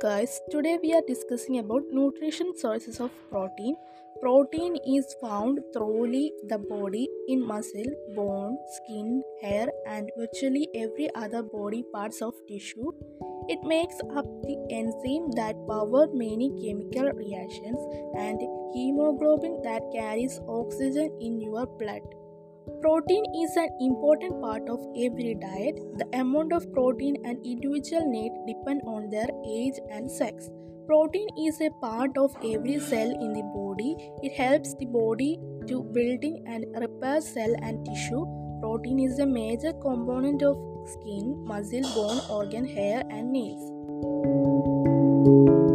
guys, today we are discussing about nutrition sources of protein. Protein is found throughout the body in muscle, bone, skin, hair and virtually every other body parts of tissue. It makes up the enzyme that power many chemical reactions and hemoglobin that carries oxygen in your blood. Protein is an important part of every diet. The amount of protein an individual need depend on their age and sex. Protein is a part of every cell in the body. It helps the body to building and repair cell and tissue. Protein is a major component of skin, muscle, bone, organ, hair and nails.